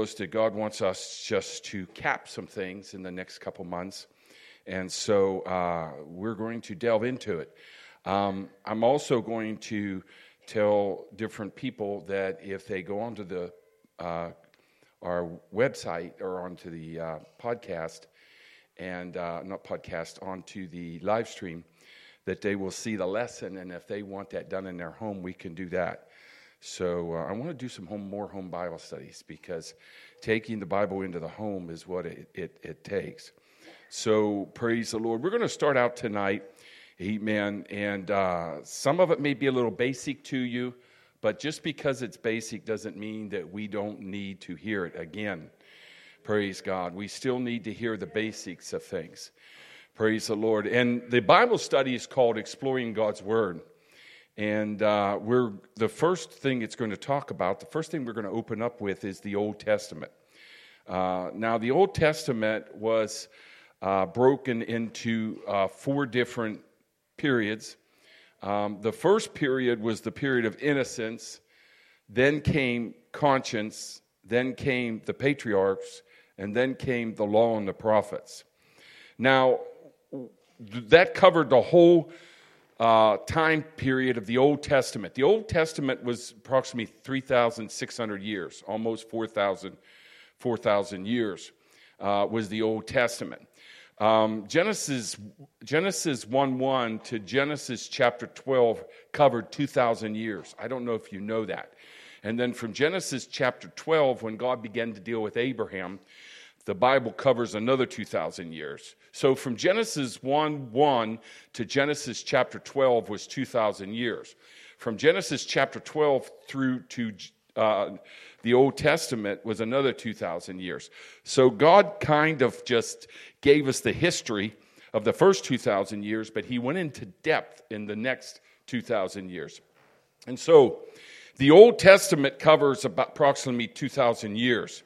posted, God wants us just to cap some things in the next couple months. And so uh, we're going to delve into it. Um, I'm also going to tell different people that if they go onto the uh, our website or onto the uh, podcast and uh, not podcast onto the live stream, that they will see the lesson. And if they want that done in their home, we can do that. So uh, I want to do some home, more home Bible studies because taking the Bible into the home is what it, it, it takes. So praise the Lord. We're going to start out tonight, amen. And uh, some of it may be a little basic to you, but just because it's basic doesn't mean that we don't need to hear it again. Praise God. We still need to hear the basics of things. Praise the Lord. And the Bible study is called Exploring God's Word. And uh, we're the first thing it's going to talk about. The first thing we're going to open up with is the Old Testament. Uh, now, the Old Testament was uh, broken into uh, four different periods. Um, the first period was the period of innocence. Then came conscience. Then came the patriarchs, and then came the law and the prophets. Now, that covered the whole uh, time period of the Old Testament. The Old Testament was approximately 3,600 years, almost 4,000 4, years uh, was the Old Testament. Um, Genesis, Genesis 1 1 to Genesis chapter 12 covered 2,000 years. I don't know if you know that. And then from Genesis chapter 12, when God began to deal with Abraham, the Bible covers another 2,000 years. So from Genesis 1 1 to Genesis chapter 12 was 2,000 years. From Genesis chapter 12 through to uh, the Old Testament was another 2,000 years. So God kind of just gave us the history of the first 2,000 years, but He went into depth in the next 2,000 years. And so the Old Testament covers about approximately 2,000 years.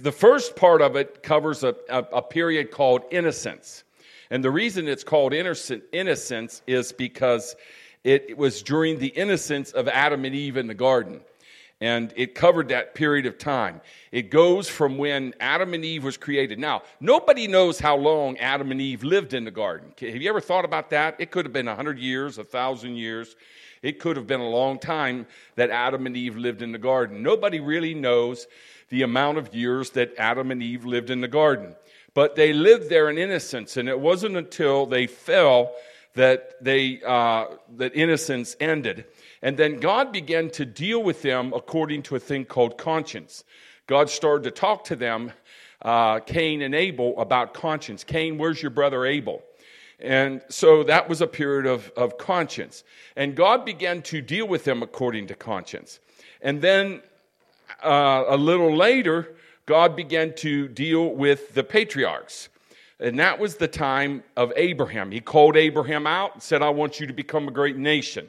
The first part of it covers a, a, a period called innocence. And the reason it's called innocence is because it was during the innocence of Adam and Eve in the garden. And it covered that period of time. It goes from when Adam and Eve was created. Now, nobody knows how long Adam and Eve lived in the garden. Have you ever thought about that? It could have been 100 years, 1,000 years. It could have been a long time that Adam and Eve lived in the garden. Nobody really knows the amount of years that Adam and Eve lived in the garden. But they lived there in innocence, and it wasn't until they fell that, they, uh, that innocence ended. And then God began to deal with them according to a thing called conscience. God started to talk to them, uh, Cain and Abel, about conscience. Cain, where's your brother Abel? And so that was a period of, of conscience. And God began to deal with them according to conscience. And then uh, a little later, God began to deal with the patriarchs. And that was the time of Abraham. He called Abraham out and said, I want you to become a great nation.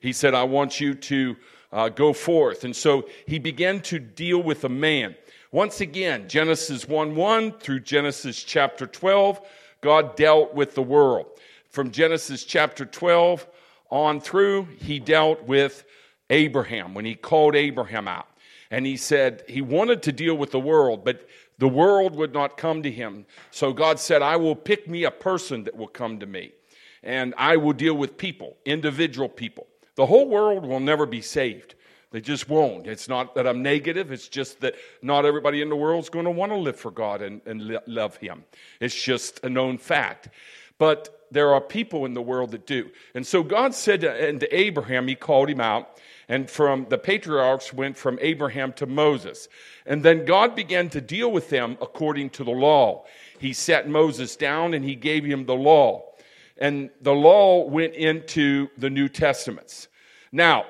He said, I want you to uh, go forth. And so he began to deal with a man. Once again, Genesis 1 1 through Genesis chapter 12, God dealt with the world. From Genesis chapter 12 on through, he dealt with Abraham when he called Abraham out and he said he wanted to deal with the world, but the world would not come to him. So God said, I will pick me a person that will come to me, and I will deal with people, individual people. The whole world will never be saved. They just won't. It's not that I'm negative, it's just that not everybody in the world is going to want to live for God and, and love Him. It's just a known fact. But there are people in the world that do. And so God said to, to Abraham, He called him out, and from the patriarchs went from Abraham to Moses. And then God began to deal with them according to the law. He set Moses down and he gave him the law. And the law went into the New Testaments. Now,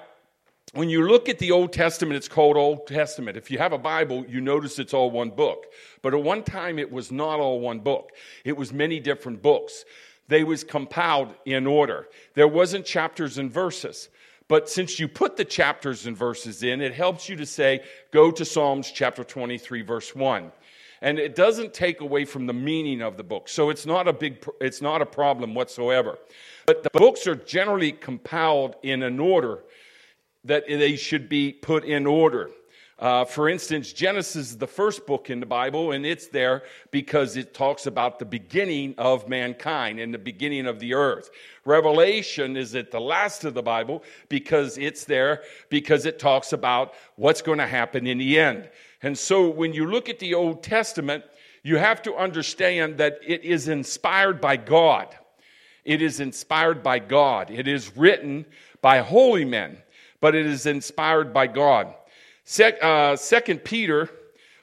when you look at the Old Testament, it's called Old Testament. If you have a Bible, you notice it's all one book. But at one time, it was not all one book. It was many different books. They was compiled in order. There wasn't chapters and verses. But since you put the chapters and verses in, it helps you to say, go to Psalms chapter 23, verse 1. And it doesn't take away from the meaning of the book. So it's not a big, it's not a problem whatsoever. But the books are generally compiled in an order that they should be put in order. Uh, for instance, Genesis is the first book in the Bible, and it's there because it talks about the beginning of mankind and the beginning of the earth. Revelation is at the last of the Bible because it's there because it talks about what's going to happen in the end. And so when you look at the Old Testament, you have to understand that it is inspired by God. It is inspired by God. It is written by holy men, but it is inspired by God. Uh, Second Peter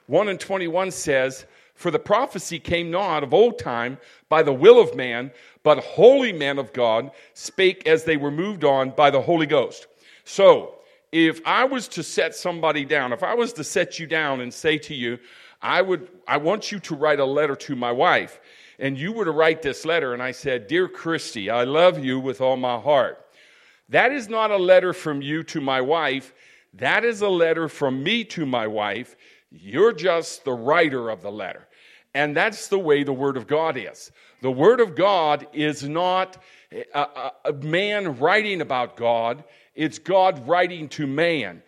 1 and 21 says, For the prophecy came not of old time by the will of man, but holy men of God spake as they were moved on by the Holy Ghost. So, if I was to set somebody down, if I was to set you down and say to you, I would I want you to write a letter to my wife, and you were to write this letter, and I said, Dear Christy, I love you with all my heart. That is not a letter from you to my wife. That is a letter from me to my wife. You're just the writer of the letter. And that's the way the Word of God is. The Word of God is not a, a, a, man writing about God, it's God writing to man.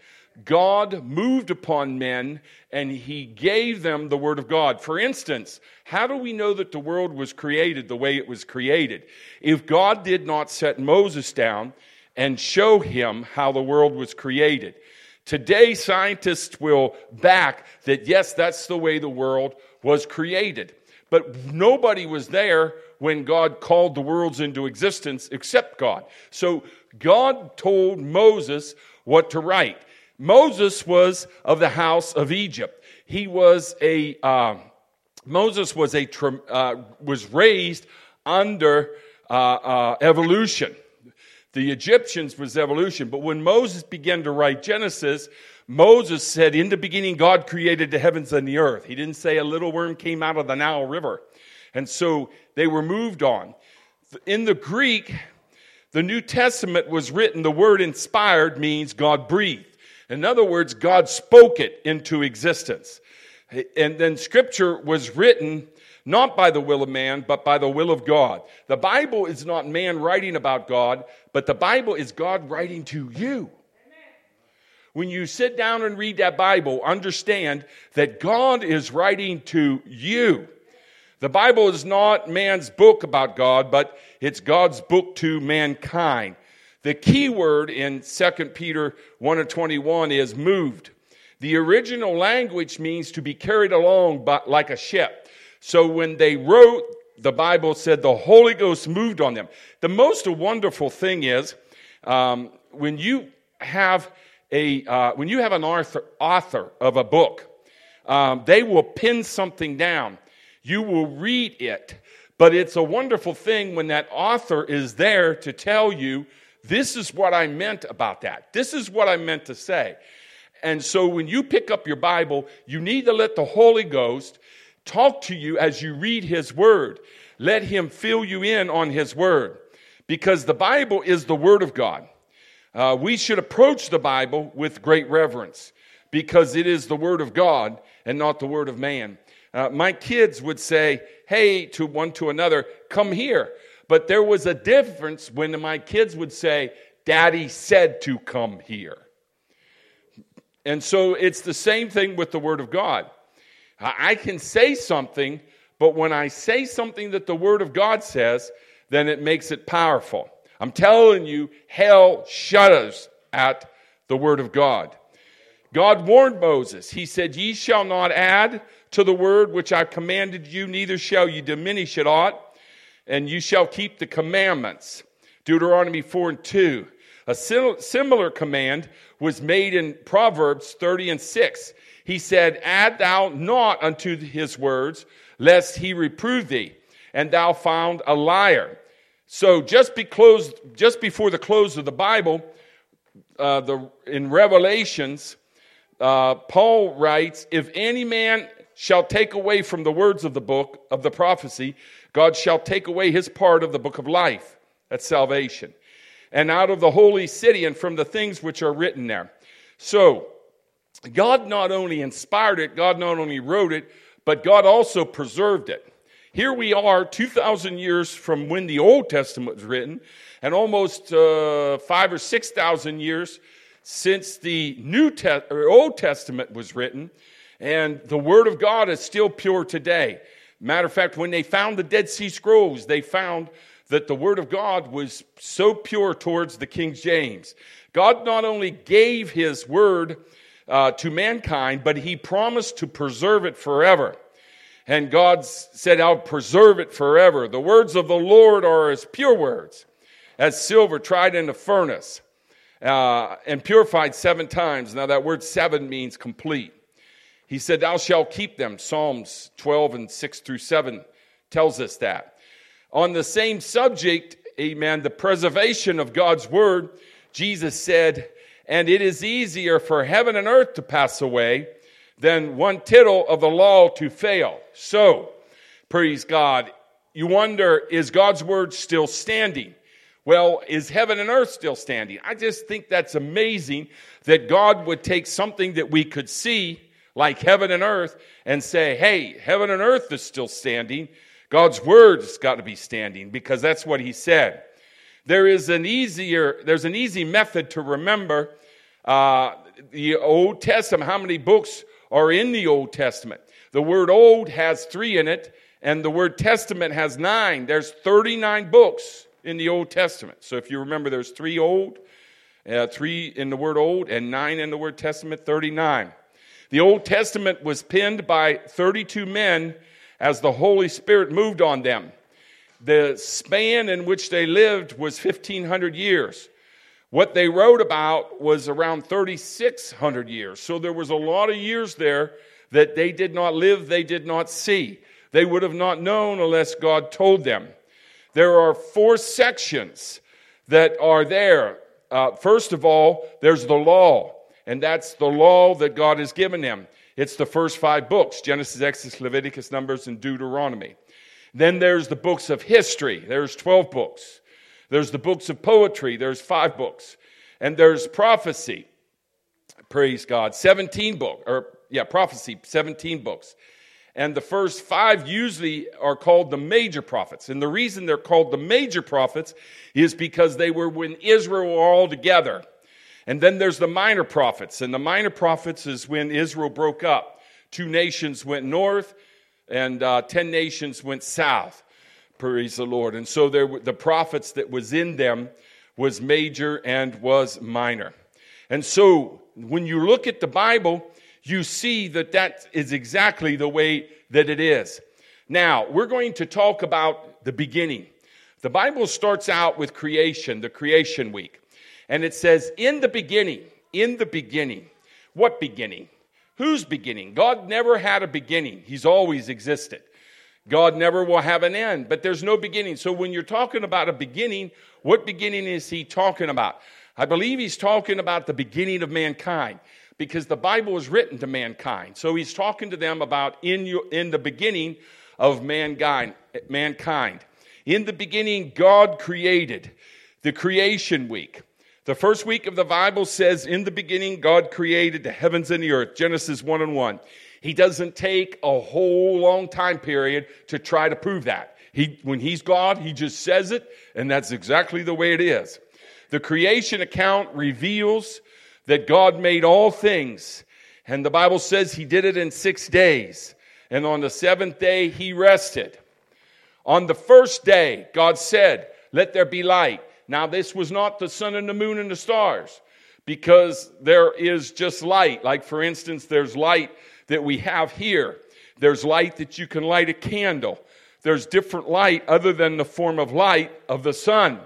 God moved upon men and he gave them the Word of God. For instance, how do we know that the world was created the way it was created? If God did not set Moses down and show him how the world was created, Today, scientists will back that yes, that's the way the world was created. But nobody was there when God called the worlds into existence except God. So God told Moses what to write. Moses was of the house of Egypt. He was a uh, Moses was a uh, was raised under uh, uh evolution. The Egyptians was evolution. But when Moses began to write Genesis, Moses said, In the beginning, God created the heavens and the earth. He didn't say a little worm came out of the Nile River. And so they were moved on. In the Greek, the New Testament was written, the word inspired means God breathed. In other words, God spoke it into existence. And then scripture was written not by the will of man, but by the will of God. The Bible is not man writing about God, but the Bible is God writing to you. When you sit down and read that Bible, understand that God is writing to you. The Bible is not man's book about God, but it's God's book to mankind. The key word in 2 Peter 1 and 21 is moved. The original language means to be carried along by, like a ship. So when they wrote, the Bible said the Holy Ghost moved on them. The most wonderful thing is um, when you have a uh, when you have an author, author of a book, um, they will pin something down. You will read it, but it's a wonderful thing when that author is there to tell you this is what I meant about that. This is what I meant to say. And so when you pick up your Bible, you need to let the Holy Ghost talk to you as you read His Word. Let Him fill you in on His Word because the Bible is the Word of God. Uh, we should approach the Bible with great reverence because it is the Word of God and not the Word of man. Uh, my kids would say, hey, to one to another, come here. But there was a difference when my kids would say, Daddy said to come here. And so it's the same thing with the Word of God. I can say something, but when I say something that the Word of God says, then it makes it powerful. I'm telling you, hell shudders at the Word of God. God warned Moses. He said, Ye shall not add to the word which I commanded you, neither shall you diminish it aught, and you shall keep the commandments. Deuteronomy 4 and 2. A similar command was made in Proverbs 30 and 6. He said, Add thou not unto his words, lest he reprove thee, and thou found a liar. So just, be closed, just before the close of the Bible, uh, the, in Revelations, uh, Paul writes, If any man shall take away from the words of the book of the prophecy, God shall take away his part of the book of life. That's salvation and out of the holy city and from the things which are written there. So, God not only inspired it, God not only wrote it, but God also preserved it. Here we are, 2,000 years from when the Old Testament was written, and almost uh, five or 6,000 years since the New Te- or Old Testament was written, and the Word of God is still pure today. Matter of fact, when they found the Dead Sea Scrolls, they found that the Word of God was so pure towards the King James. God not only gave His Word uh, to mankind, but He promised to preserve it forever. And God said, I'll preserve it forever. The words of the Lord are as pure words, as silver tried in a furnace, uh, and purified seven times. Now, that word seven means complete. He said, Thou shalt keep them. Psalms 12 and 6 through 7 tells us that. On the same subject, amen, the preservation of God's word, Jesus said, And it is easier for heaven and earth to pass away than one tittle of the law to fail. So, praise God. You wonder, is God's word still standing? Well, is heaven and earth still standing? I just think that's amazing that God would take something that we could see like heaven and earth and say, hey, heaven and earth is still standing. God's word's got to be standing because that's what he said. There is an easier, there's an easy method to remember uh, the Old Testament. How many books are in the Old Testament? The word old has three in it, and the word testament has nine. There's 39 books in the Old Testament. So if you remember, there's three old, uh, three in the word old, and nine in the word testament, 39. The Old Testament was penned by 32 men as the Holy Spirit moved on them. The span in which they lived was 1,500 years. What they wrote about was around 3,600 years. So there was a lot of years there that they did not live, they did not see. They would have not known unless God told them. There are four sections that are there. Uh, first of all, there's the law and that's the law that God has given them. It's the first five books Genesis, Exodus, Leviticus, Numbers, and Deuteronomy. Then there's the books of history, there's 12 books. There's the books of poetry, there's five books. And there's prophecy, praise God, 17 books, or yeah, prophecy, 17 books. And the first five usually are called the major prophets. And the reason they're called the major prophets is because they were when Israel were all together. And then there's the minor prophets. And the minor prophets is when Israel broke up. Two nations went north, and uh, ten nations went south. Praise the Lord. And so there, the prophets that was in them was major and was minor. And so when you look at the Bible, you see that that is exactly the way that it is. Now, we're going to talk about the beginning. The Bible starts out with creation, the creation week. And it says, In the beginning, in the beginning. What beginning? Whose beginning? God never had a beginning, He's always existed. God never will have an end, but there's no beginning. So when you're talking about a beginning, what beginning is He talking about? I believe He's talking about the beginning of mankind because the Bible was written to mankind. So He's talking to them about in, you, in the beginning of mankind, mankind. In the beginning, God created the creation week. The first week of the Bible says, In the beginning, God created the heavens and the earth. Genesis 1 and 1. He doesn't take a whole long time period to try to prove that. He, when he's God, he just says it, and that's exactly the way it is. The creation account reveals that God made all things, and the Bible says he did it in six days. And on the seventh day, he rested. On the first day, God said, Let there be light. Now, this was not the sun and the moon and the stars because there is just light. Like, for instance, there's light that we have here, there's light that you can light a candle. There's different light other than the form of light of the sun.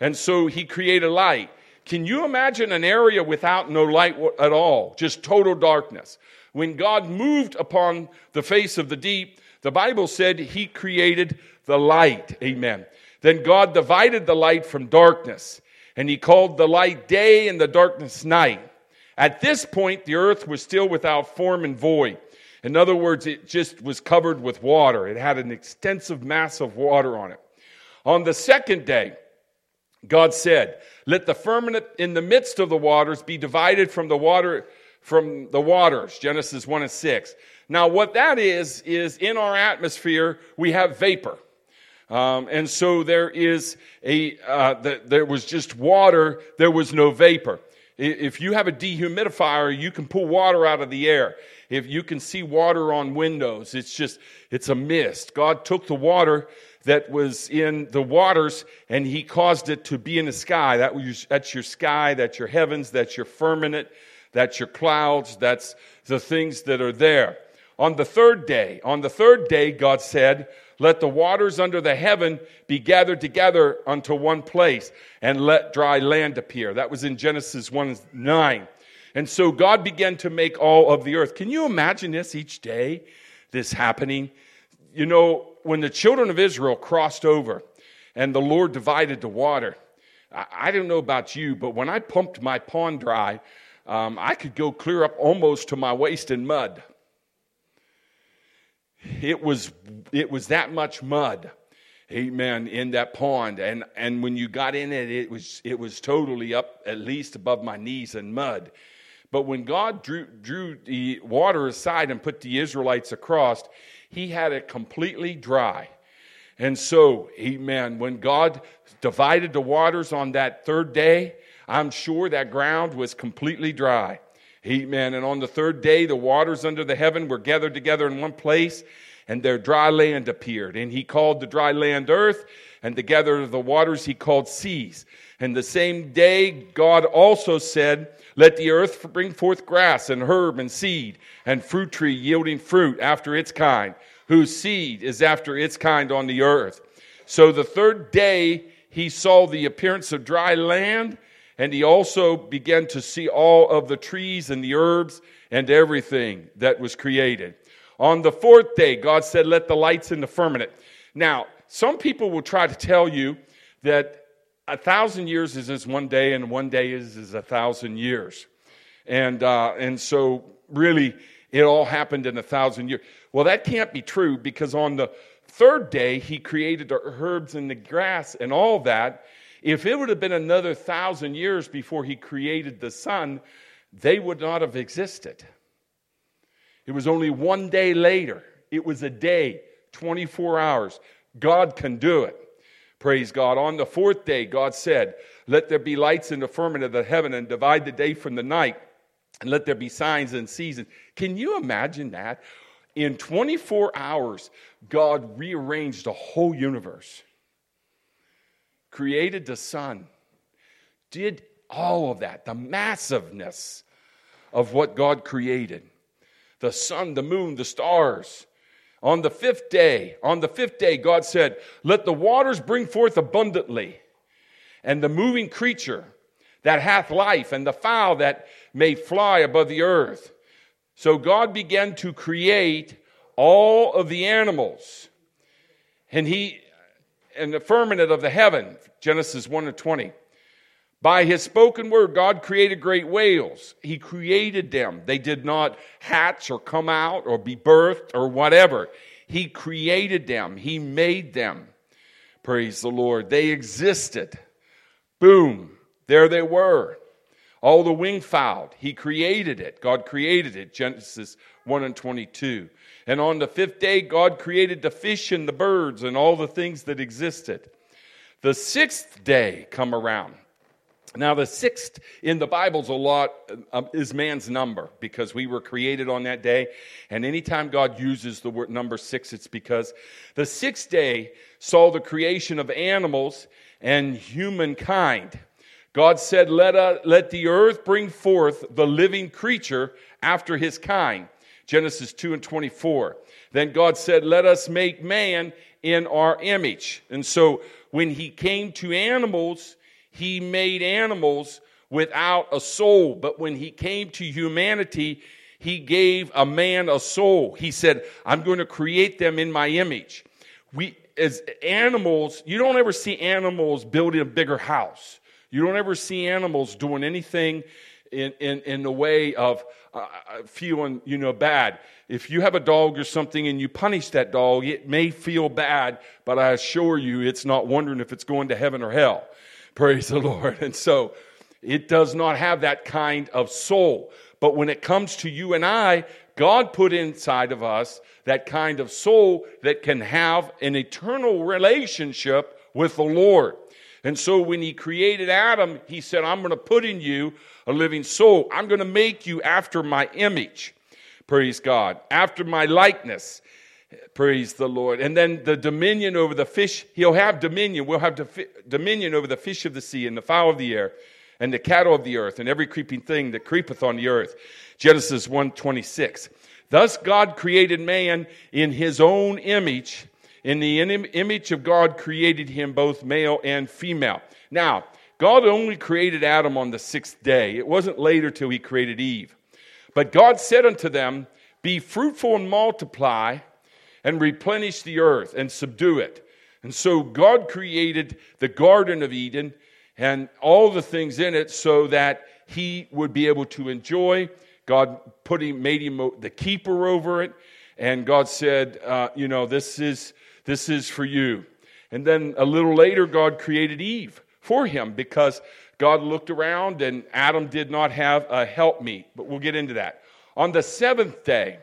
And so he created light. Can you imagine an area without no light at all? Just total darkness. When God moved upon the face of the deep, the Bible said he created the light. Amen. Then God divided the light from darkness, and he called the light day and the darkness night. At this point, the earth was still without form and void. In other words, it just was covered with water. It had an extensive mass of water on it. On the second day, God said, Let the firmament in the midst of the waters be divided from the water from the waters. Genesis 1 and 6. Now, what that is, is in our atmosphere, we have vapor. Um, and so there is a, uh, the, there was just water, there was no vapor. If you have a dehumidifier, you can pull water out of the air. If you can see water on windows, it's just, it's a mist. God took the water that was in the waters and he caused it to be in the sky. That was, that's your sky, that's your heavens, that's your firmament, that's your clouds, that's the things that are there. On the third day, on the third day, God said, let the waters under the heaven be gathered together unto one place, and let dry land appear. That was in Genesis 1 9. And so God began to make all of the earth. Can you imagine this each day, this happening? You know, when the children of Israel crossed over and the Lord divided the water, I, don't know about you, but when I pumped my pond dry, um, I could go clear up almost to my waist in mud. It was, it was that much mud, amen, in that pond. And, and when you got in it, it was, it was totally up at least above my knees in mud. But when God drew, drew the water aside and put the Israelites across, he had it completely dry. And so, amen, when God divided the waters on that third day, I'm sure that ground was completely dry. Amen. And on the third day, the waters under the heaven were gathered together in one place, and their dry land appeared. And he called the dry land earth, and together the waters he called seas. And the same day, God also said, Let the earth bring forth grass, and herb, and seed, and fruit tree yielding fruit after its kind, whose seed is after its kind on the earth. So the third day, he saw the appearance of dry land and he also began to see all of the trees and the herbs and everything that was created. On the fourth day, God said, Let the lights in the firmament. Now, some people will try to tell you that a thousand years is as one day, and one day is as a thousand years. And, uh, and so, really, it all happened in a thousand years. Well, that can't be true because on the third day, he created the herbs and the grass and all that. If it would have been another thousand years before he created the sun, they would not have existed. It was only one day later. It was a day, 24 hours. God can do it. Praise God. On the fourth day, God said, Let there be lights in the firmament of the heaven and divide the day from the night, and let there be signs and seasons. Can you imagine that? In 24 hours, God rearranged the whole universe created the sun, did all of that, the massiveness of what God created the sun, the moon, the stars. On the fifth day, on the fifth day, God said, Let the waters bring forth abundantly, and the moving creature that hath life, and the fowl that may fly above the earth. So God began to create all of the animals. And he and the firmament of the heaven, Genesis 1 to 20. By his spoken word, God created great whales. He created them. They did not hatch or come out or be birthed or whatever. He created them. He made them. Praise the Lord. They existed. Boom. There they were. All the wingfowl, he created it. God created it. Genesis 1 and 22. And on the fifth day, God created the fish and the birds and all the things that existed. The sixth day come around. Now, the sixth in the Bible's a lot uh, is man's number because we were created on that day. And anytime God uses the word number six, it's because the sixth day saw the creation of animals and humankind. God said, let, uh, let the earth bring forth the living creature after his kind. Genesis 2 and 24. Then God said, Let us make man in our image. And so when he came to animals, he made animals without a soul. But when he came to humanity, he gave a man a soul. He said, I'm going to create them in my image. We, as animals, you don't ever see animals building a bigger house. You don't ever see animals doing anything in, in, in the way of uh, feeling, you know, bad. If you have a dog or something and you punish that dog, it may feel bad, but I assure you it's not wondering if it's going to heaven or hell. Praise the Lord. And so it does not have that kind of soul. But when it comes to you and I, God put inside of us that kind of soul that can have an eternal relationship with the Lord. And so when he created Adam, he said, I'm going to put in you a living soul. I'm going to make you after my image. Praise God. After my likeness. Praise the Lord. And then the dominion over the fish, he'll have dominion. We'll have dominion over the fish of the sea and the fowl of the air and the cattle of the earth and every creeping thing that creepeth on the earth. Genesis 1:26. Thus God created man in his own image. In the image of God created him both male and female. Now, God only created Adam on the sixth day. It wasn't later till he created Eve. But God said unto them, Be fruitful and multiply, and replenish the earth and subdue it. And so God created the Garden of Eden and all the things in it so that he would be able to enjoy. God put him, made him the keeper over it. And God said, uh, You know, this is this is for you. And then a little later, God created Eve for him because God looked around and Adam did not have a helpmeet. But we'll get into that. On the seventh day,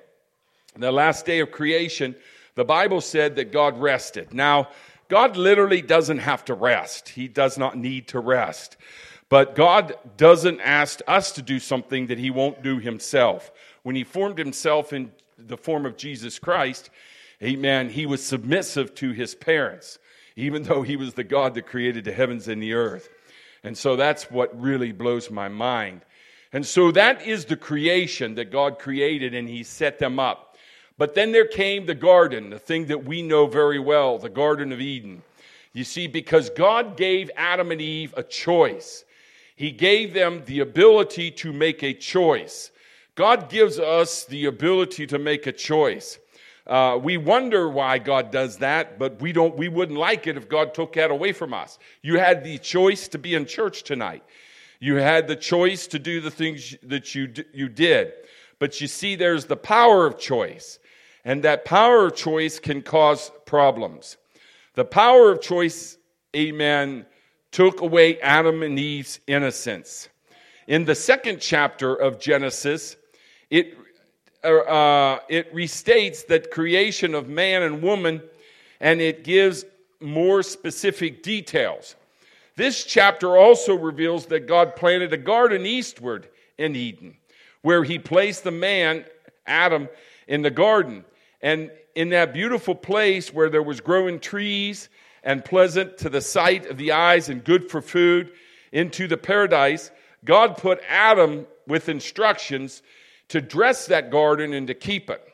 the last day of creation, the Bible said that God rested. Now, God literally doesn't have to rest, He does not need to rest. But God doesn't ask us to do something that He won't do Himself. When He formed Himself in the form of Jesus Christ, amen, he was submissive to his parents, even though he was the God that created the heavens and the earth. And so that's what really blows my mind. And so that is the creation that God created and he set them up. But then there came the garden, the thing that we know very well, the Garden of Eden. You see, because God gave Adam and Eve a choice, He gave them the ability to make a choice. God gives us the ability to make a choice. Uh, we wonder why God does that, but we don't. We wouldn't like it if God took that away from us. You had the choice to be in church tonight. You had the choice to do the things that you you did. But you see, there's the power of choice, and that power of choice can cause problems. The power of choice, Amen, took away Adam and Eve's innocence. In the second chapter of Genesis, it uh, it restates that creation of man and woman, and it gives more specific details. This chapter also reveals that God planted a garden eastward in Eden, where he placed the man, Adam, in the garden. And in that beautiful place where there was growing trees and pleasant to the sight of the eyes and good for food, into the paradise, God put Adam with instructions to dress that garden and to keep it.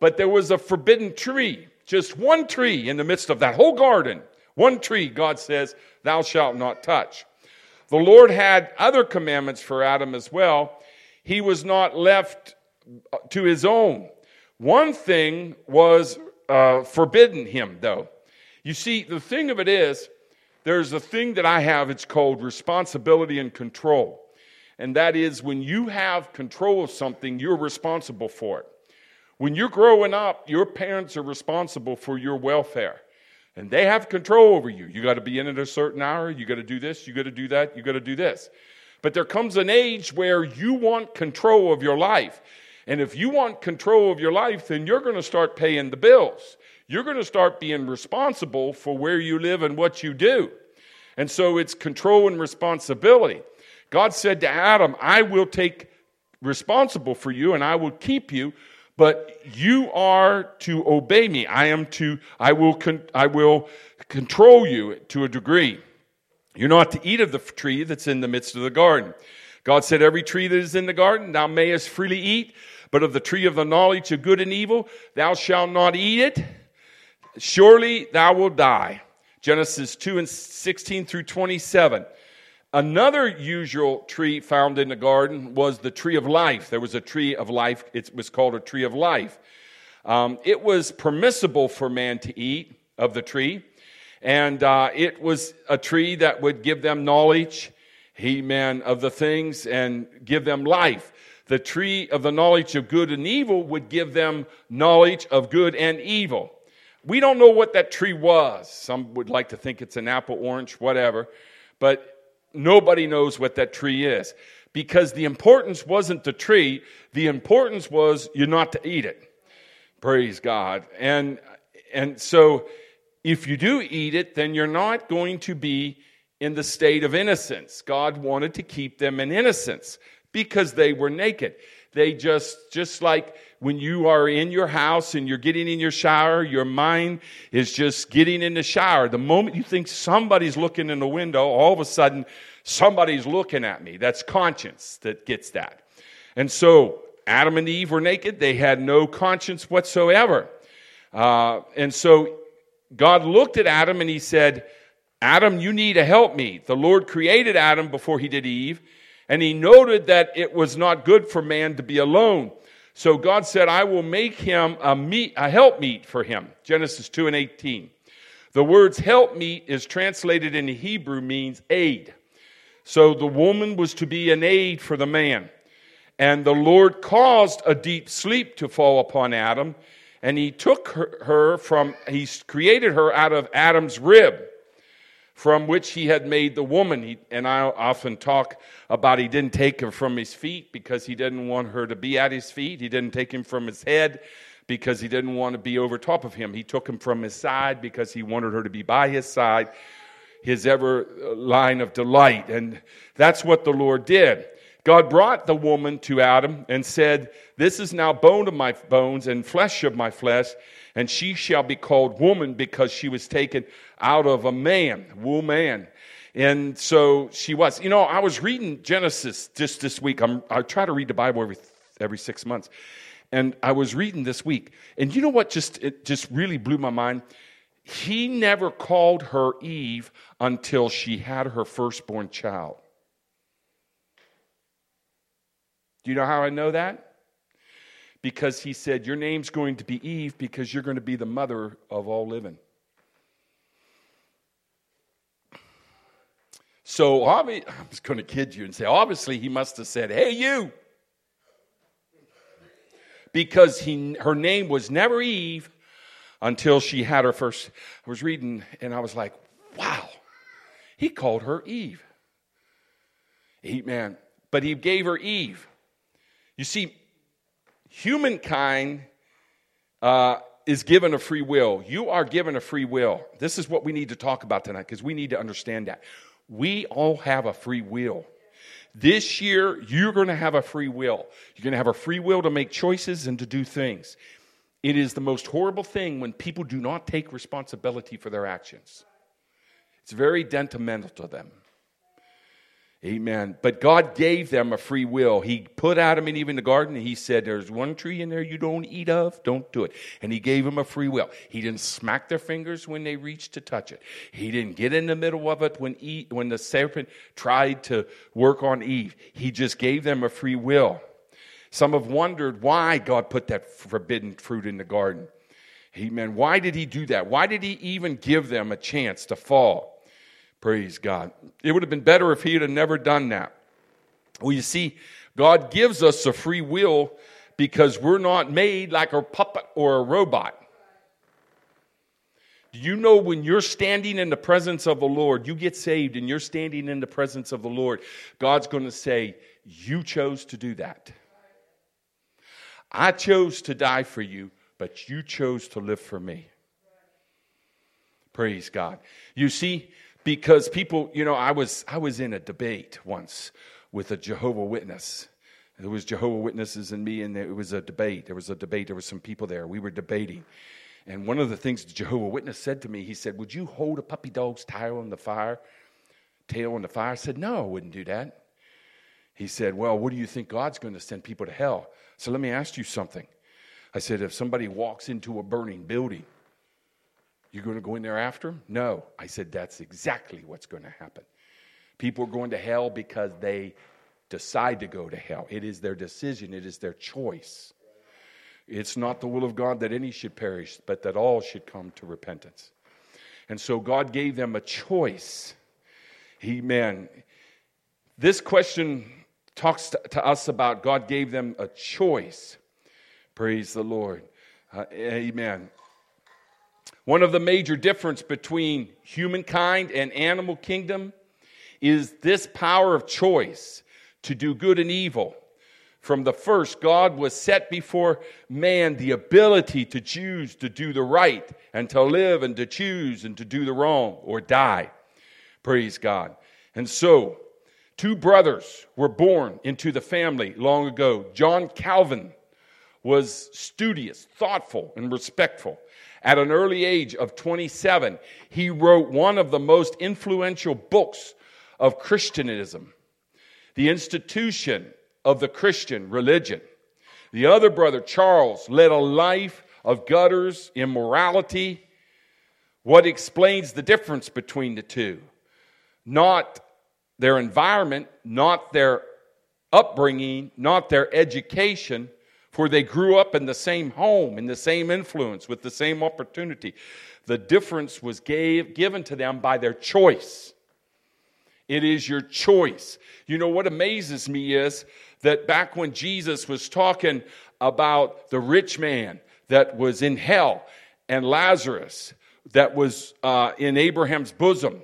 But there was a forbidden tree, just one tree in the midst of that whole garden. One tree, God says, thou shalt not touch. The Lord had other commandments for Adam as well. He was not left to his own. One thing was uh, forbidden him, though. You see, the thing of it is, there's a thing that I have, it's called responsibility and control and that is when you have control of something, you're responsible for it. When you're growing up, your parents are responsible for your welfare. And they have control over you. You got to be in at a certain hour. You got to do this. You got to do that. You got to do this. But there comes an age where you want control of your life. And if you want control of your life, then you're going to start paying the bills. You're going to start being responsible for where you live and what you do. And so it's control and responsibility. God said to Adam, I will take responsible for you and I will keep you, but you are to obey me. I am to, I will, con- I will control you to a degree. You're not to eat of the tree that's in the midst of the garden. God said, Every tree that is in the garden thou mayest freely eat, but of the tree of the knowledge of good and evil thou shalt not eat it. Surely thou wilt die. Genesis 2 and 16 through 27. Another usual tree found in the garden was the tree of life. There was a tree of life, it was called a tree of life. Um, it was permissible for man to eat of the tree, and uh, it was a tree that would give them knowledge, he amen, of the things and give them life. The tree of the knowledge of good and evil would give them knowledge of good and evil. We don't know what that tree was. Some would like to think it's an apple, orange, whatever. But nobody knows what that tree is because the importance wasn't the tree, the importance was you're not to eat it. Praise God. And and so if you do eat it, then you're not going to be in the state of innocence. God wanted to keep them in innocence because they were naked. They just, just like when you are in your house and you're getting in your shower, your mind is just getting in the shower. The moment you think somebody's looking in the window, all of a sudden somebody's looking at me. That's conscience that gets that. And so Adam and Eve were naked. They had no conscience whatsoever. Uh, and so God looked at Adam and he said, Adam, you need to help me. The Lord created Adam before he did Eve, and he noted that it was not good for man to be alone. So God said, I will make him a meat, a helpmeet for him. Genesis 2 and 18. The words helpmeet is translated in Hebrew means aid. So the woman was to be an aid for the man. And the Lord caused a deep sleep to fall upon Adam, and he took her, her from, he created her out of Adam's rib from which he had made the woman. He, and I often talk about he didn't take her from his feet because he didn't want her to be at his feet. He didn't take him from his head because he didn't want to be over top of him. He took him from his side because he wanted her to be by his side, his ever uh, line of delight. And that's what the Lord did. God brought the woman to Adam and said, This is now bone of my bones and flesh of my flesh and she shall be called woman because she was taken out of a man, woman. And so she was. You know, I was reading Genesis just this week. I'm, I try to read the Bible every, every six months. And I was reading this week. And you know what just, it just really blew my mind? He never called her Eve until she had her firstborn child. Do you know how I know that? Because he said, Your name's going to be Eve because you're going to be the mother of all living. So I was going to kid you and say, obviously, he must have said, Hey, you. Because he, her name was never Eve until she had her first. I was reading and I was like, Wow, he called her Eve. Amen. But he gave her Eve. You see, humankind uh, is given a free will. You are given a free will. This is what we need to talk about tonight because we need to understand that. We all have a free will. This year, you're going to have a free will. You're going to have a free will to make choices and to do things. It is the most horrible thing when people do not take responsibility for their actions. It's very detrimental to them. Amen. But God gave them a free will. He put Adam and Eve in the garden and he said, There's one tree in there you don't eat of, don't do it. And he gave them a free will. He didn't smack their fingers when they reached to touch it. He didn't get in the middle of it when, Eve, when the serpent tried to work on Eve. He just gave them a free will. Some have wondered why God put that forbidden fruit in the garden. Amen. Why did he do that? Why did he even give them a chance to fall? Praise God. It would have been better if he had never done that. Well, you see, God gives us a free will because we're not made like a puppet or a robot. Do you know when you're standing in the presence of the Lord, you get saved and you're standing in the presence of the Lord, God's going to say, You chose to do that. I chose to die for you, but you chose to live for me. Praise God. You see, because people, you know, I was I was in a debate once with a Jehovah Witness. There was Jehovah Witnesses and me, and it was a debate. There was a debate. There were some people there. We were debating, and one of the things the Jehovah Witness said to me, he said, "Would you hold a puppy dog's tail on the fire? Tail on the fire?" I said, "No, I wouldn't do that." He said, "Well, what do you think God's going to send people to hell?" So let me ask you something. I said, if somebody walks into a burning building you're going to go in there after him? No. I said, That's exactly what's going to happen. People are going to hell because they decide to go to hell. It is their decision, it is their choice. It's not the will of God that any should perish, but that all should come to repentance. And so God gave them a choice. Amen. This question talks to, us about God gave them a choice. Praise the Lord. Uh, amen. One of the major difference between humankind and animal kingdom is this power of choice to do good and evil. From the first, God was set before man the ability to choose to do the right and to live and to choose and to do the wrong or die. Praise God. And so, two brothers were born into the family long ago. John Calvin was studious, thoughtful, and respectful. At an early age of 27, he wrote one of the most influential books of Christianism, The Institution of the Christian Religion. The other brother, Charles, led a life of gutters, immorality. What explains the difference between the two? Not their environment, not their upbringing, not their education, for they grew up in the same home, in the same influence, with the same opportunity. The difference was gave, given to them by their choice. It is your choice. You know what amazes me is that back when Jesus was talking about the rich man that was in hell and Lazarus that was uh, in Abraham's bosom,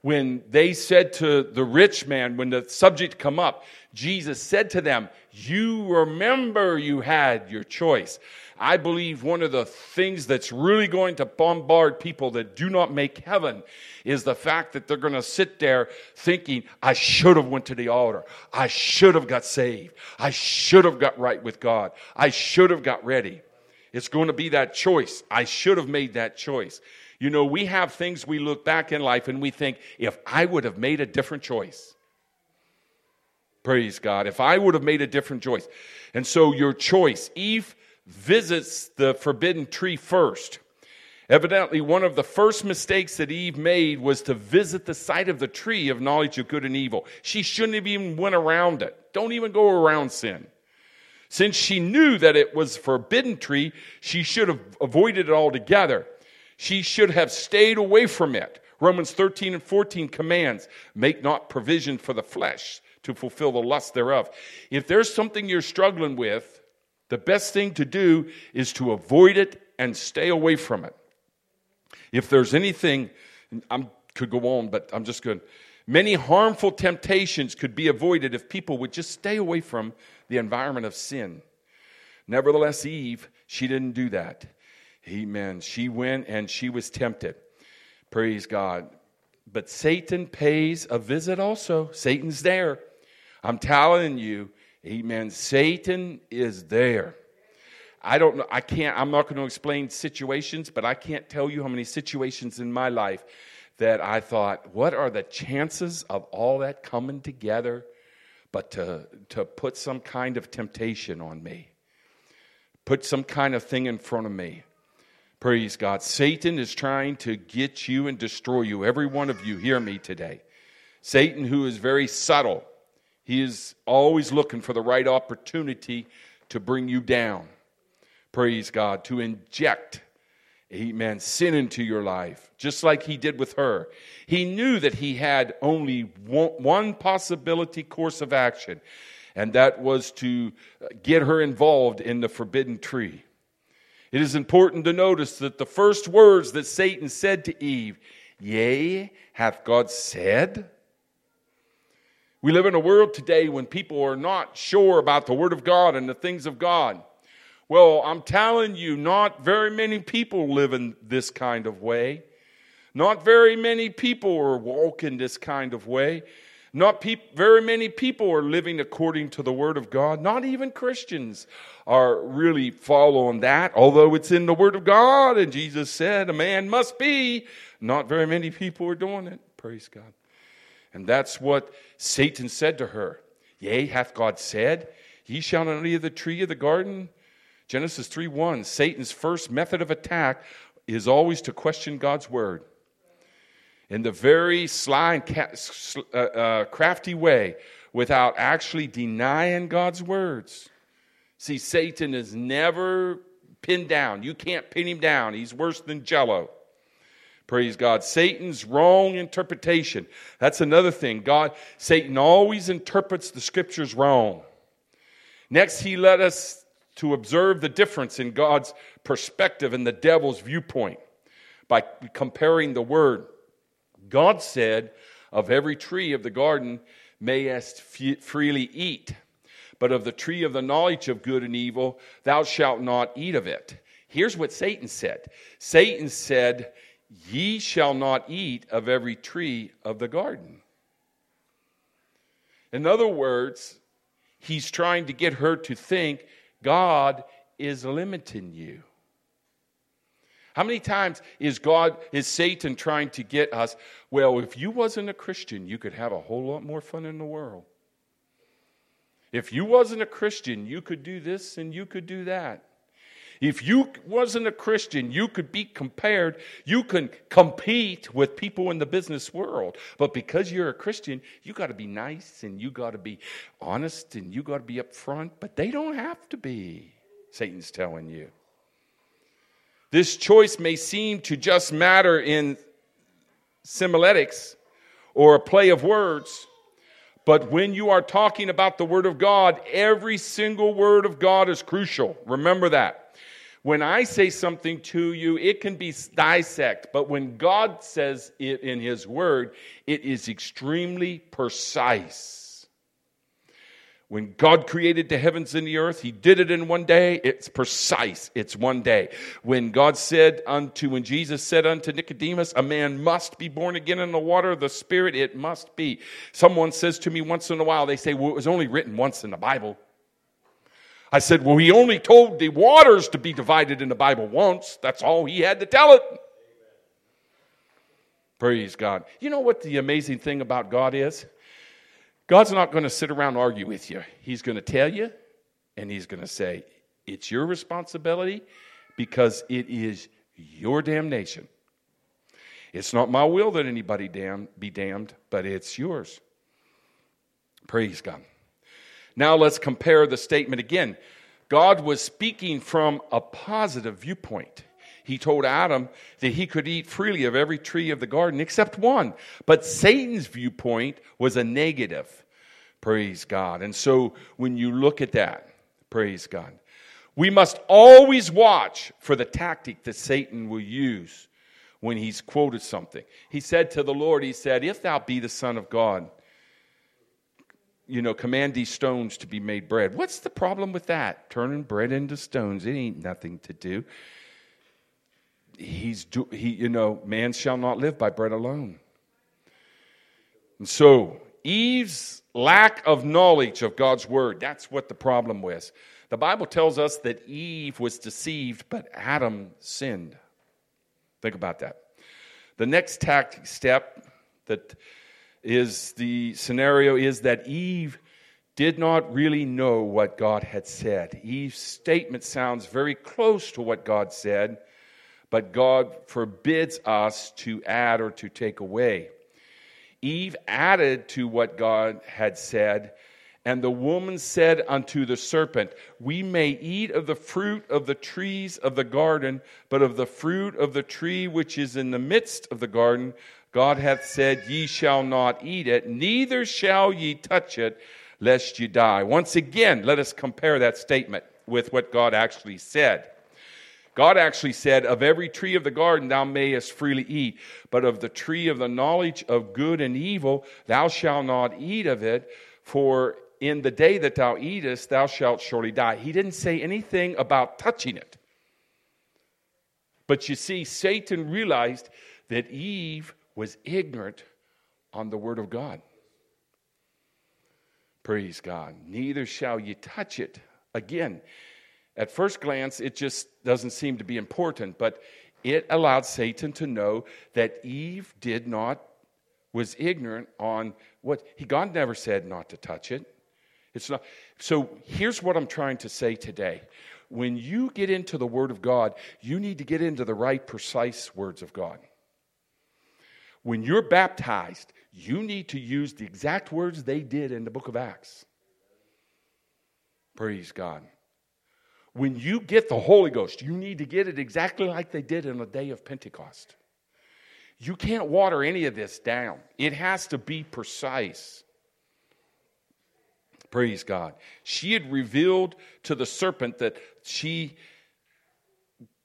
when they said to the rich man, when the subject come up, Jesus said to them, You remember you had your choice. I believe one of the things that's really going to bombard people that do not make heaven is the fact that they're going to sit there thinking, I should have went to the altar. I should have got saved. I should have got right with God. I should have got ready. It's going to be that choice. I should have made that choice. You know, we have things we look back in life and we think, if I would have made a different choice, praise God, if I would have made a different choice. And so your choice, Eve visits the forbidden tree first. Evidently, one of the first mistakes that Eve made was to visit the site of the tree of knowledge of good and evil. She shouldn't have even went around it. Don't even go around sin. Since she knew that it was forbidden tree, she should have avoided it altogether. She should have stayed away from it. Romans 13 and 14 commands, make not provision for the flesh to fulfill the lust thereof. If there's something you're struggling with, the best thing to do is to avoid it and stay away from it. If there's anything, I could go on, but I'm just going. Many harmful temptations could be avoided if people would just stay away from the environment of sin. Nevertheless, Eve, she didn't do that. Amen. She went and she was tempted. Praise God. But Satan pays a visit also. Satan's there. I'm telling you, Amen. Satan is there. I don't know, I can't, I'm not going to explain situations, but I can't tell you how many situations in my life that I thought, what are the chances of all that coming together but to, to put some kind of temptation on me? Put some kind of thing in front of me. Praise God. Satan is trying to get you and destroy you. Every one of you, hear me today. Satan, who is very subtle, he is always looking for the right opportunity to bring you down. Praise God. To inject, amen, sin into your life, just like he did with her. He knew that he had only one possibility course of action, and that was to get her involved in the forbidden tree. It is important to notice that the first words that Satan said to Eve, Yea, hath God said? We live in a world today when people are not sure about the Word of God and the things of God. Well, I'm telling you, not very many people live in this kind of way. Not very many people are walking this kind of way. Not pe- very many people are living according to the Word of God. Not even Christians are really following that, although it's in the Word of God and Jesus said a man must be. Not very many people are doing it. Praise God. And that's what Satan said to her. Yea, hath God said, Ye shall not eat of the tree of the garden? Genesis 3 1. Satan's first method of attack is always to question God's word. In the very sly and uh, uh, crafty way, without actually denying God's words. See, Satan is never pinned down. You can't pin him down. He's worse than jello. Praise God. Satan's wrong interpretation. That's another thing. God, Satan always interprets the scriptures wrong. Next, he led us to observe the difference in God's perspective and the devil's viewpoint by comparing the word. God said, Of every tree of the garden mayest freely eat, but of the tree of the knowledge of good and evil thou shalt not eat of it. Here's what Satan said Satan said, Ye shall not eat of every tree of the garden. In other words, he's trying to get her to think God is limiting you. How many times is God, is Satan trying to get us? Well, if you wasn't a Christian, you could have a whole lot more fun in the world. If you wasn't a Christian, you could do this and you could do that. If you wasn't a Christian, you could be compared, you can compete with people in the business world. But because you're a Christian, you got to be nice and you got to be honest and you got to be upfront, but they don't have to be. Satan's telling you. This choice may seem to just matter in semantics or a play of words, but when you are talking about the Word of God, every single word of God is crucial. Remember that. When I say something to you, it can be dissect, but when God says it in His Word, it is extremely precise. When God created the heavens and the earth, He did it in one day. It's precise. It's one day. When God said unto, when Jesus said unto Nicodemus, a man must be born again in the water of the Spirit, it must be. Someone says to me once in a while, they say, well, it was only written once in the Bible. I said, well, He only told the waters to be divided in the Bible once. That's all He had to tell it. Praise God. You know what the amazing thing about God is? God's not going to sit around argue with you. He's going to tell you, and He's going to say, It's your responsibility because it is your damnation. It's not my will that anybody damn, be damned, but it's yours. Praise God. Now let's compare the statement again. God was speaking from a positive viewpoint. He told Adam that he could eat freely of every tree of the garden except one. But Satan's viewpoint was a negative. Praise God. And so when you look at that, praise God, we must always watch for the tactic that Satan will use when he's quoted something. He said to the Lord, He said, If thou be the Son of God, you know, command these stones to be made bread. What's the problem with that? Turning bread into stones. It ain't nothing to do. He's, do, he, you know, man shall not live by bread alone. And so Eve's lack of knowledge of God's word, that's what the problem was. The Bible tells us that Eve was deceived, but Adam sinned. Think about that. The next tactic step that is the scenario is that Eve did not really know what God had said. Eve's statement sounds very close to what God said, but God forbids us to add or to take away. Eve added to what God had said. And the woman said unto the serpent, We may eat of the fruit of the trees of the garden, but of the fruit of the tree which is in the midst of the garden, God hath said, Ye shall not eat it, neither shall ye touch it, lest ye die. Once again, let us compare that statement with what God actually said. God actually said, Of every tree of the garden thou mayest freely eat, but of the tree of the knowledge of good and evil thou shalt not eat of it, for in the day that thou eatest thou shalt surely die. He didn't say anything about touching it. But you see, Satan realized that Eve was ignorant on the word of God. Praise God. Neither shall ye touch it. Again, at first glance, it just doesn't seem to be important, but it allowed Satan to know that Eve did not, was ignorant on what he, God never said not to touch it. It's not. So here's what I'm trying to say today. When you get into the Word of God, you need to get into the right, precise words of God. When you're baptized, you need to use the exact words they did in the book of Acts. Praise God. When you get the Holy Ghost, you need to get it exactly like they did in the day of Pentecost. You can't water any of this down, it has to be precise. Praise God. She had revealed to the serpent that she.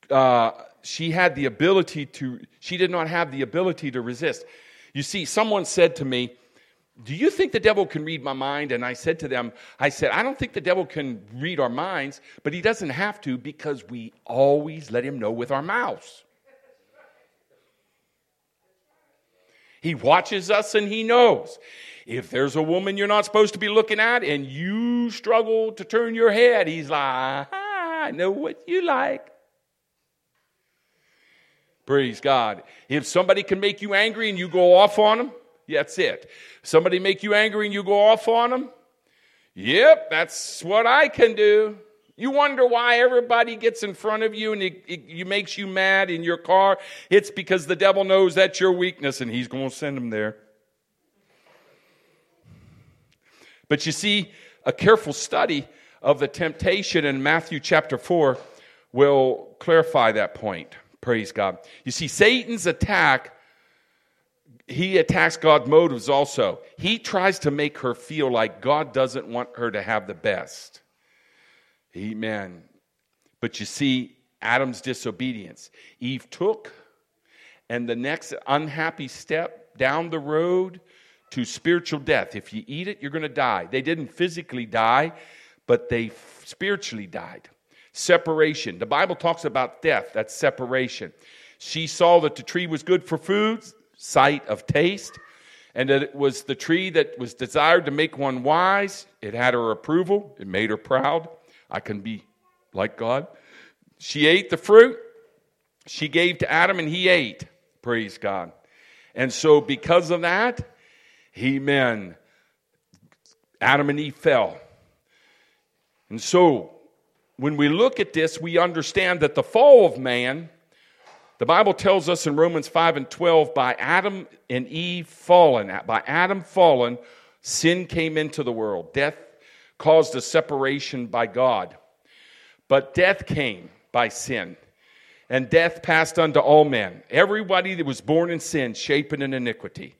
Uh, she had the ability to, she did not have the ability to resist. You see, someone said to me, do you think the devil can read my mind? And I said to them, I said, I don't think the devil can read our minds, but he doesn't have to because we always let him know with our mouths. He watches us and He knows. If there's a woman you're not supposed to be looking at and you struggle to turn your head, He's like, ah, I know what you like. Praise God. If somebody can make you angry and you go off on them, that's it. Somebody make you angry and you go off on them, yep, that's what I can do. You wonder why everybody gets in front of you and it, it, it, makes you mad in your car. It's because the devil knows that's your weakness and he's going to send them there. But you see, a careful study of the temptation in Matthew chapter 4 will clarify that point. Praise God. You see, Satan's attack, he attacks God's motives also. He tries to make her feel like God doesn't want her to have the best. Amen. But you see, Adam's disobedience. Eve took, and the next unhappy step down the road to spiritual death. If you eat it, you're going to die. They didn't physically die, but they spiritually died. Separation. The Bible talks about death, that's separation. She saw that the tree was good for food, sight of taste, and that it was the tree that was desired to make one wise. It had her approval, it made her proud. I can be like God. She ate the fruit, she gave to Adam, and he ate. Praise God. And so, because of that, amen, Adam and Eve fell. And so, when we look at this, we understand that the fall of man, the Bible tells us in Romans 5 and 12, by Adam and Eve fallen, by Adam fallen, sin came into the world. Death caused a separation by God. But death came by sin. And death passed unto all men. Everybody that was born in sin, shapen in iniquity.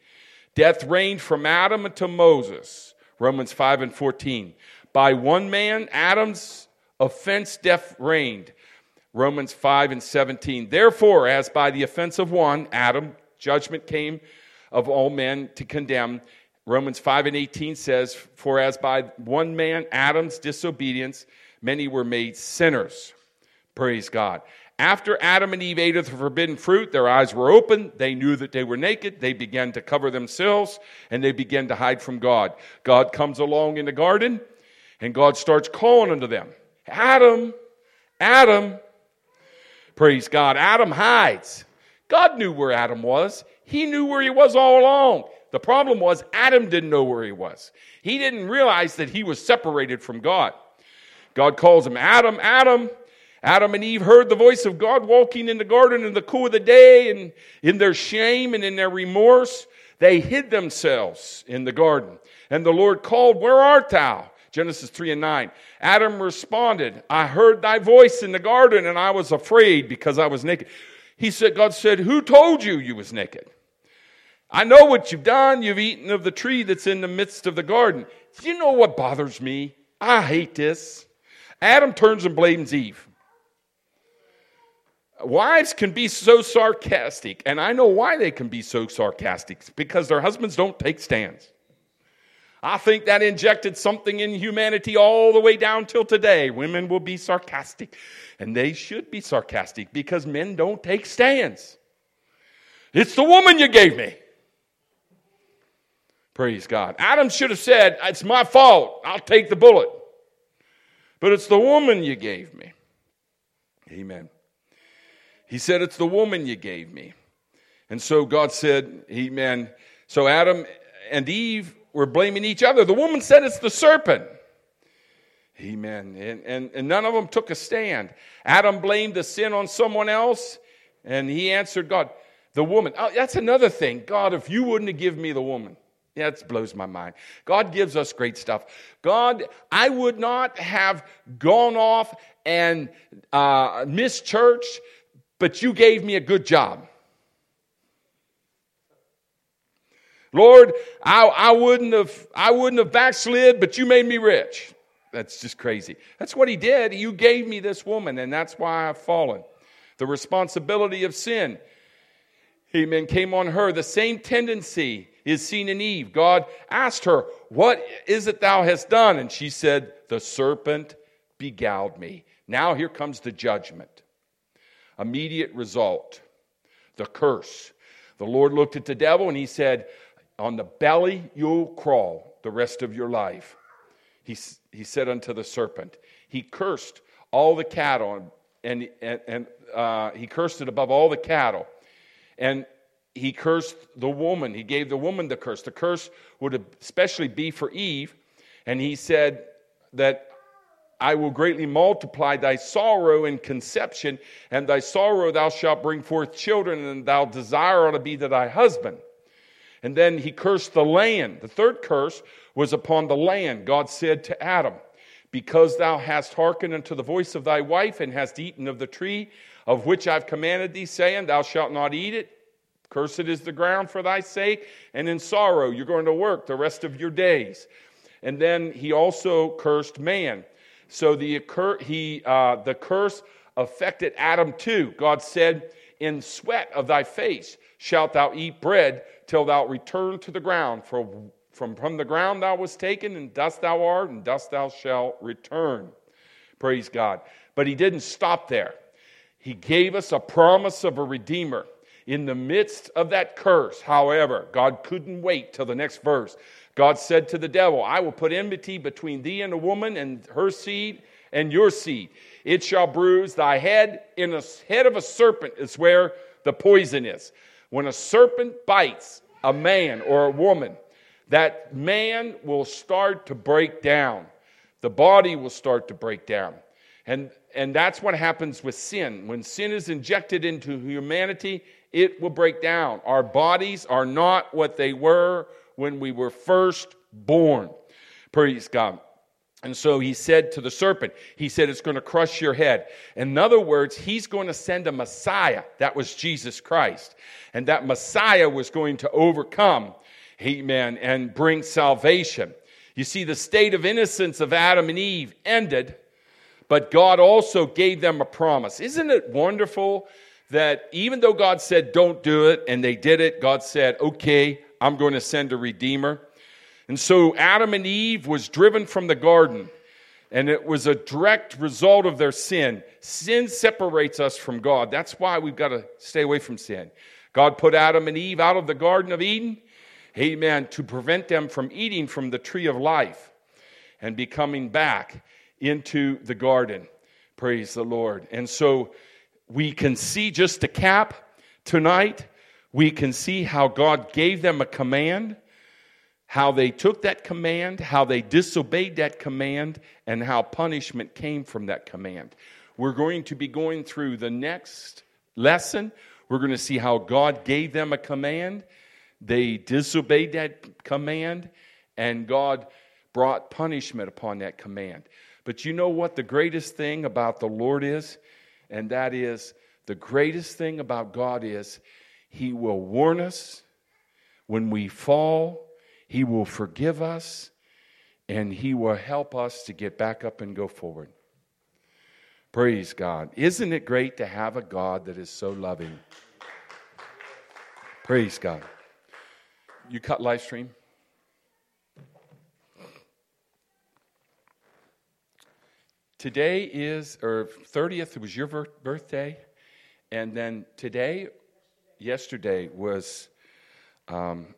Death reigned from Adam unto Moses. Romans 5 and 14. By one man, Adam's offense death reigned. Romans 5 and 17. Therefore, as by the offense of one, Adam, judgment came of all men to condemn. Romans 5 and 18 says, For as by one man, Adam's disobedience, many were made sinners. Praise God. After Adam and Eve ate of the forbidden fruit, their eyes were open. They knew that they were naked. They began to cover themselves and they began to hide from God. God comes along in the garden and God starts calling unto them. Adam, Adam, praise God, Adam hides. God knew where Adam was. He knew where he was all along. The problem was Adam didn't know where he was. He didn't realize that he was separated from God. God calls him Adam, Adam. Adam and Eve heard the voice of God walking in the garden in the cool of the day, and in their shame and in their remorse, they hid themselves in the garden. And the Lord called, Where art thou? Genesis 3 and 9. Adam responded, I heard thy voice in the garden and I was afraid because I was naked. He said, God said, Who told you you was naked? I know what you've done. You've eaten of the tree that's in the midst of the garden. You know what bothers me? I hate this. Adam turns and blames Eve. Wives can be so sarcastic, and I know why they can be so sarcastic because their husbands don't take stands. I think that injected something in humanity all the way down till today. Women will be sarcastic, and they should be sarcastic because men don't take stands. It's the woman you gave me. Praise God. Adam should have said, It's my fault. I'll take the bullet. But it's the woman you gave me. Amen. He said, It's the woman you gave me. And so God said, Amen. So Adam and Eve were blaming each other. The woman said it's the serpent. Amen. And, and, and none of them took a stand. Adam blamed the sin on someone else, and he answered God. The woman. Oh, that's another thing. God, if you wouldn't have given me the woman. Yeah, it blows my mind. God gives us great stuff. God, I would not have gone off and uh, missed church, but you gave me a good job. Lord, I, I, wouldn't have, I wouldn't have backslid, but you made me rich. That's just crazy. That's what he did. You gave me this woman, and that's why I've fallen. The responsibility of sin, amen, came on her. The same tendency is seen in Eve. God asked her, What is it thou hast done? And she said, The serpent beguiled me. Now here comes the judgment. Immediate result, the curse. The Lord looked at the devil and he said, On the belly you'll crawl the rest of your life. He, he said unto the serpent, He cursed all the cattle and, and, and uh, he cursed it above all the cattle. And he cursed the woman. He gave the woman the curse. The curse would especially be for Eve. And he said that I will greatly multiply thy sorrow in conception, and thy sorrow thou shalt bring forth children, and thou desire to be to thy husband. And then he cursed the land. The third curse was upon the land. God said to Adam, Because thou hast hearkened unto the voice of thy wife, and hast eaten of the tree of which I've commanded thee, saying, Thou shalt not eat it. Cursed is the ground for thy sake, and in sorrow you're going to work the rest of your days. And then he also cursed man. So the, he, uh, the curse affected Adam too. God said, In sweat of thy face shalt thou eat bread till thou return to the ground. For from, from the ground thou wast taken, and dust thou art, and dust thou shalt return. Praise God. But he didn't stop there. He gave us a promise of a Redeemer. In the midst of that curse, however, God couldn't wait till the next verse. God said to the devil, I will put enmity between thee and the woman and her seed and your seed. It shall bruise thy head. In the head of a serpent is where the poison is. When a serpent bites a man or a woman, that man will start to break down. The body will start to break down. And, and that's what happens with sin. When sin is injected into humanity, it will break down. Our bodies are not what they were when we were first born. Praise God. And so he said to the serpent, he said, it's going to crush your head. In other words, he's going to send a Messiah. That was Jesus Christ. And that Messiah was going to overcome, amen, and bring salvation. You see, the state of innocence of Adam and Eve ended but God also gave them a promise. Isn't it wonderful that even though God said, don't do it, and they did it, God said, okay, I'm going to send a redeemer. And so Adam and Eve was driven from the garden, and it was a direct result of their sin. Sin separates us from God. That's why we've got to stay away from sin. God put Adam and Eve out of the Garden of Eden, amen, to prevent them from eating from the tree of life and becoming back into the garden. Praise the Lord. And so we can see just to cap tonight, we can see how God gave them a command, how they took that command, how they disobeyed that command, and how punishment came from that command. We're going to be going through the next lesson. We're going to see how God gave them a command. They disobeyed that command, and God brought punishment upon that command. But you know what the greatest thing about the Lord is? And that is the greatest thing about God is He will warn us when we fall, He will forgive us, and He will help us to get back up and go forward. Praise God. Isn't it great to have a God that is so loving? Praise God. You cut live stream? Today is, or 30th was your birthday, and then today, yesterday was um,